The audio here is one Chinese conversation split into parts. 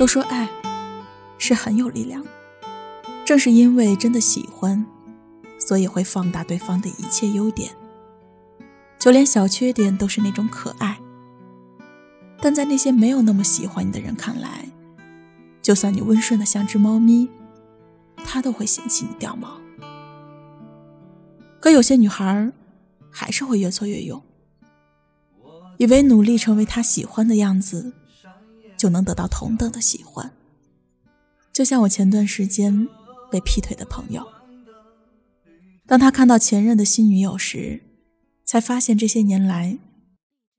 都说爱是很有力量，正是因为真的喜欢，所以会放大对方的一切优点，就连小缺点都是那种可爱。但在那些没有那么喜欢你的人看来，就算你温顺的像只猫咪，他都会嫌弃你掉毛。可有些女孩还是会越挫越勇，以为努力成为他喜欢的样子，就能得到同等的喜欢。就像我前段时间被劈腿的朋友，当他看到前任的新女友时，才发现这些年来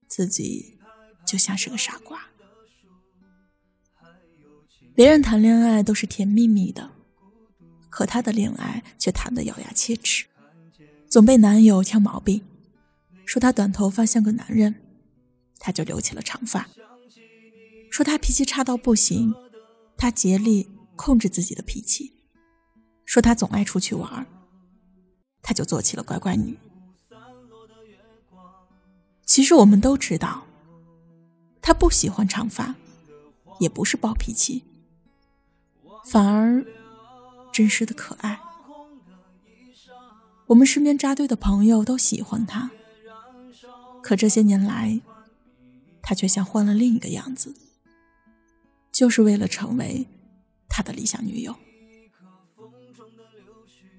自己。就像是个傻瓜。别人谈恋爱都是甜蜜蜜的，可他的恋爱却谈得咬牙切齿，总被男友挑毛病，说他短头发像个男人，他就留起了长发；说他脾气差到不行，他竭力控制自己的脾气；说他总爱出去玩，他就做起了乖乖女。其实我们都知道。他不喜欢长发，也不是暴脾气，反而真实的可爱。我们身边扎堆的朋友都喜欢他，可这些年来，他却像换了另一个样子，就是为了成为他的理想女友。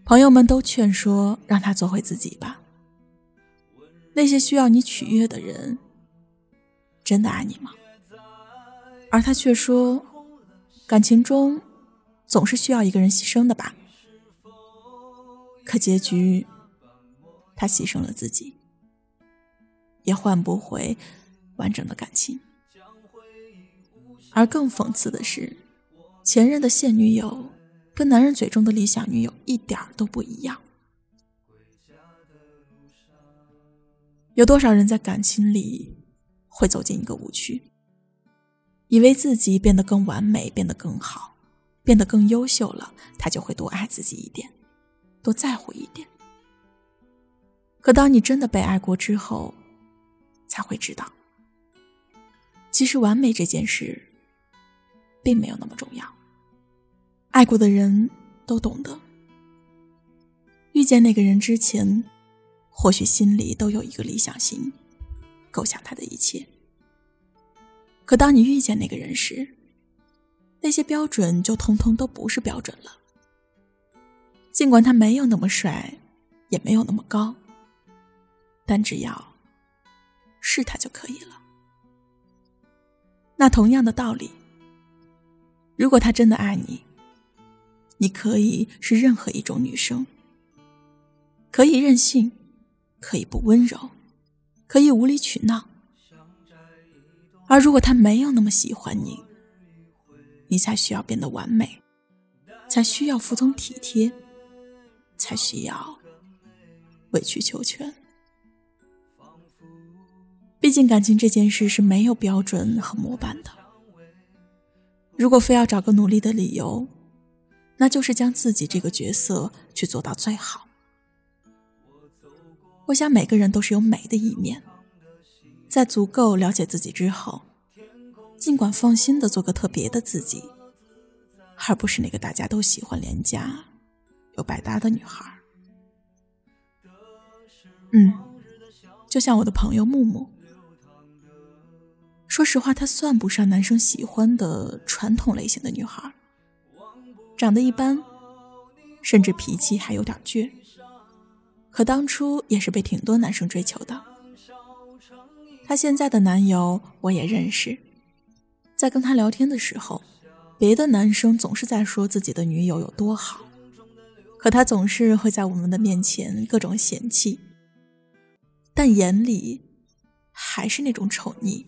朋友们都劝说让他做回自己吧，那些需要你取悦的人。真的爱你吗？而他却说，感情中总是需要一个人牺牲的吧。可结局，他牺牲了自己，也换不回完整的感情。而更讽刺的是，前任的现女友跟男人嘴中的理想女友一点都不一样。有多少人在感情里？会走进一个误区，以为自己变得更完美，变得更好，变得更优秀了，他就会多爱自己一点，多在乎一点。可当你真的被爱过之后，才会知道，其实完美这件事，并没有那么重要。爱过的人都懂得，遇见那个人之前，或许心里都有一个理想型。构想他的一切，可当你遇见那个人时，那些标准就通通都不是标准了。尽管他没有那么帅，也没有那么高，但只要是他就可以了。那同样的道理，如果他真的爱你，你可以是任何一种女生，可以任性，可以不温柔。可以无理取闹，而如果他没有那么喜欢你，你才需要变得完美，才需要服从体贴，才需要委曲求全。毕竟感情这件事是没有标准和模板的。如果非要找个努力的理由，那就是将自己这个角色去做到最好。我想每个人都是有美的一面，在足够了解自己之后，尽管放心的做个特别的自己，而不是那个大家都喜欢廉价又百搭的女孩。嗯，就像我的朋友木木，说实话，她算不上男生喜欢的传统类型的女孩，长得一般，甚至脾气还有点倔。可当初也是被挺多男生追求的。她现在的男友我也认识，在跟他聊天的时候，别的男生总是在说自己的女友有多好，可他总是会在我们的面前各种嫌弃，但眼里还是那种宠溺，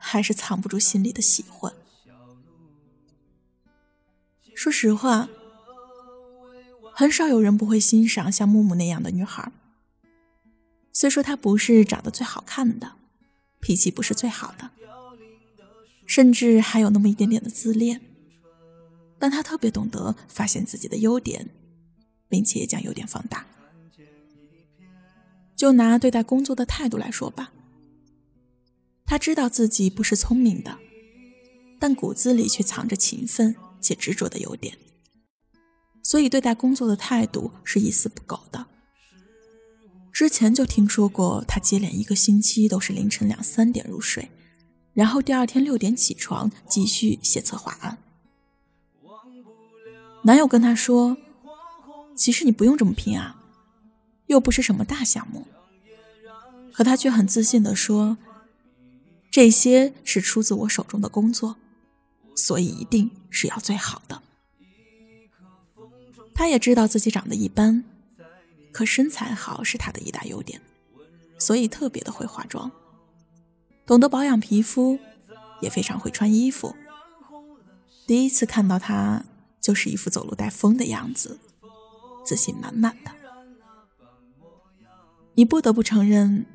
还是藏不住心里的喜欢。说实话。很少有人不会欣赏像木木那样的女孩。虽说她不是长得最好看的，脾气不是最好的，甚至还有那么一点点的自恋，但她特别懂得发现自己的优点，并且将优点放大。就拿对待工作的态度来说吧，她知道自己不是聪明的，但骨子里却藏着勤奋且执着的优点，所以对待工作的态度是一丝不苟的。之前就听说过，他接连一个星期都是凌晨两三点入睡，然后第二天六点起床继续写策划案。男友跟他说：“其实你不用这么拼啊，又不是什么大项目。”可他却很自信地说：“这些是出自我手中的工作，所以一定是要最好的。”他也知道自己长得一般。可身材好是他的一大优点，所以特别的会化妆，懂得保养皮肤，也非常会穿衣服。第一次看到他，就是一副走路带风的样子，自信满满的。你不得不承认，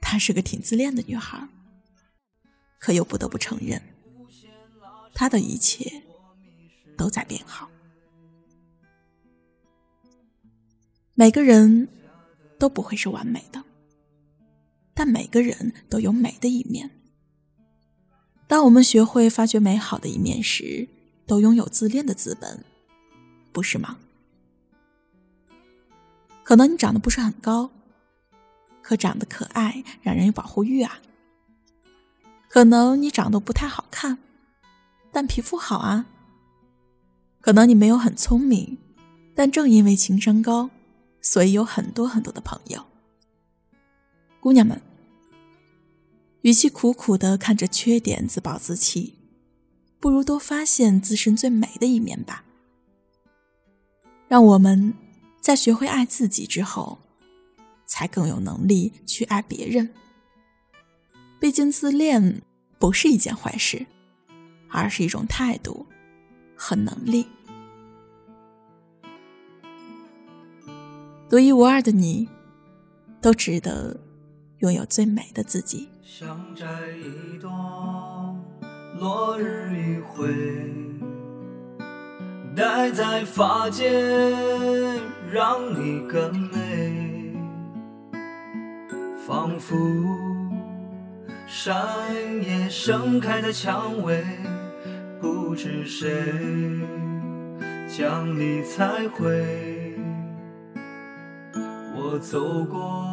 她是个挺自恋的女孩，可又不得不承认，他的一切都在变好。每个人都不会是完美的，但每个人都有美的一面。当我们学会发掘美好的一面时，都拥有自恋的资本，不是吗？可能你长得不是很高，可长得可爱，让人有保护欲啊。可能你长得不太好看，但皮肤好啊。可能你没有很聪明，但正因为情商高。所以有很多很多的朋友，姑娘们，与其苦苦的看着缺点自暴自弃，不如多发现自身最美的一面吧。让我们在学会爱自己之后，才更有能力去爱别人。毕竟自恋不是一件坏事，而是一种态度和能力。独一无二的你，都值得拥有最美的自己。想摘一朵落日余晖，戴在发间，让你更美。仿佛山野盛开的蔷薇，不知谁将你采回。我走过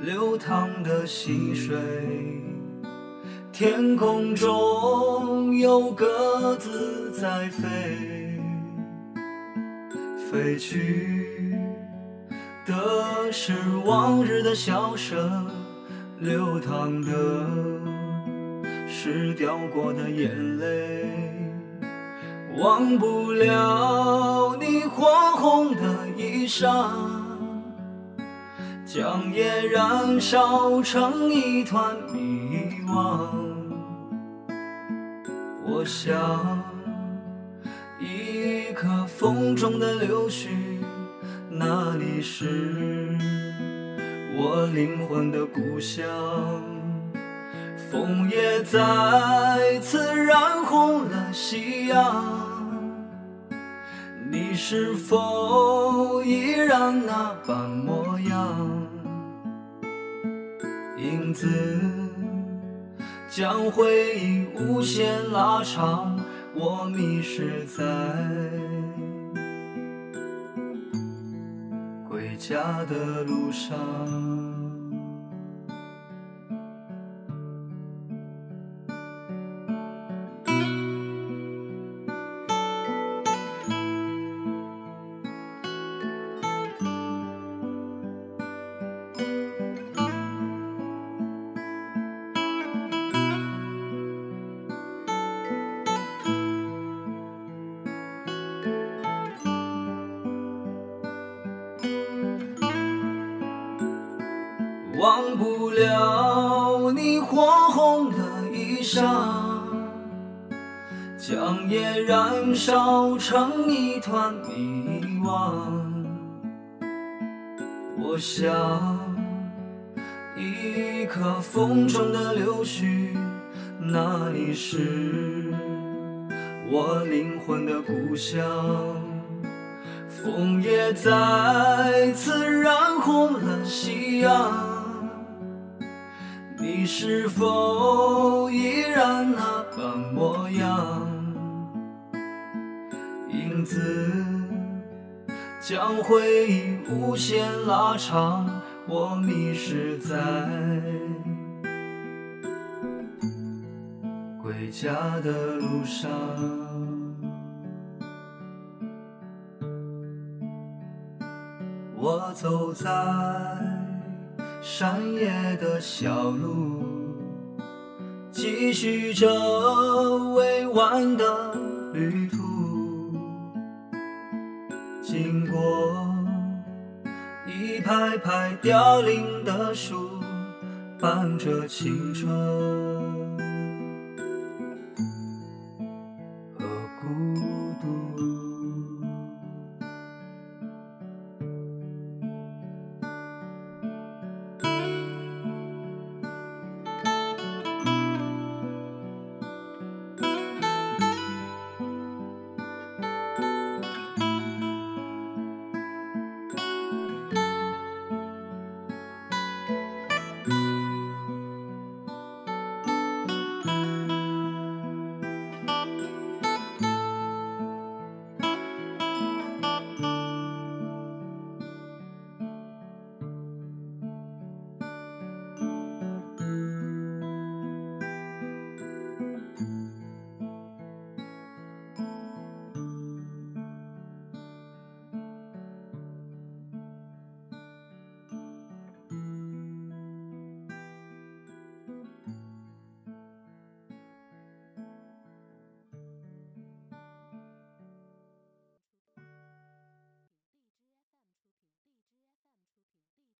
流淌的溪水，天空中有鸽子在飞，飞去的是往日的笑声，流淌的是掉过的眼泪，忘不了你火红的衣裳。将夜燃烧成一团迷惘。我想，一颗风中的柳絮，那里是我灵魂的故乡。风也再次染红了夕阳。你是否依然那般模样？影子将回忆无限拉长，我迷失在回家的路上。忘不了你火红的衣裳，将夜燃烧成一团迷惘。我想，一颗风中的柳絮，那里是我灵魂的故乡。风也再次染红了夕阳。你是否依然那般模样？影子将回忆无限拉长我迷失在回家的路上。我走在山野的小路，继续着未完的旅途。经过一排排凋零的树，伴着青春。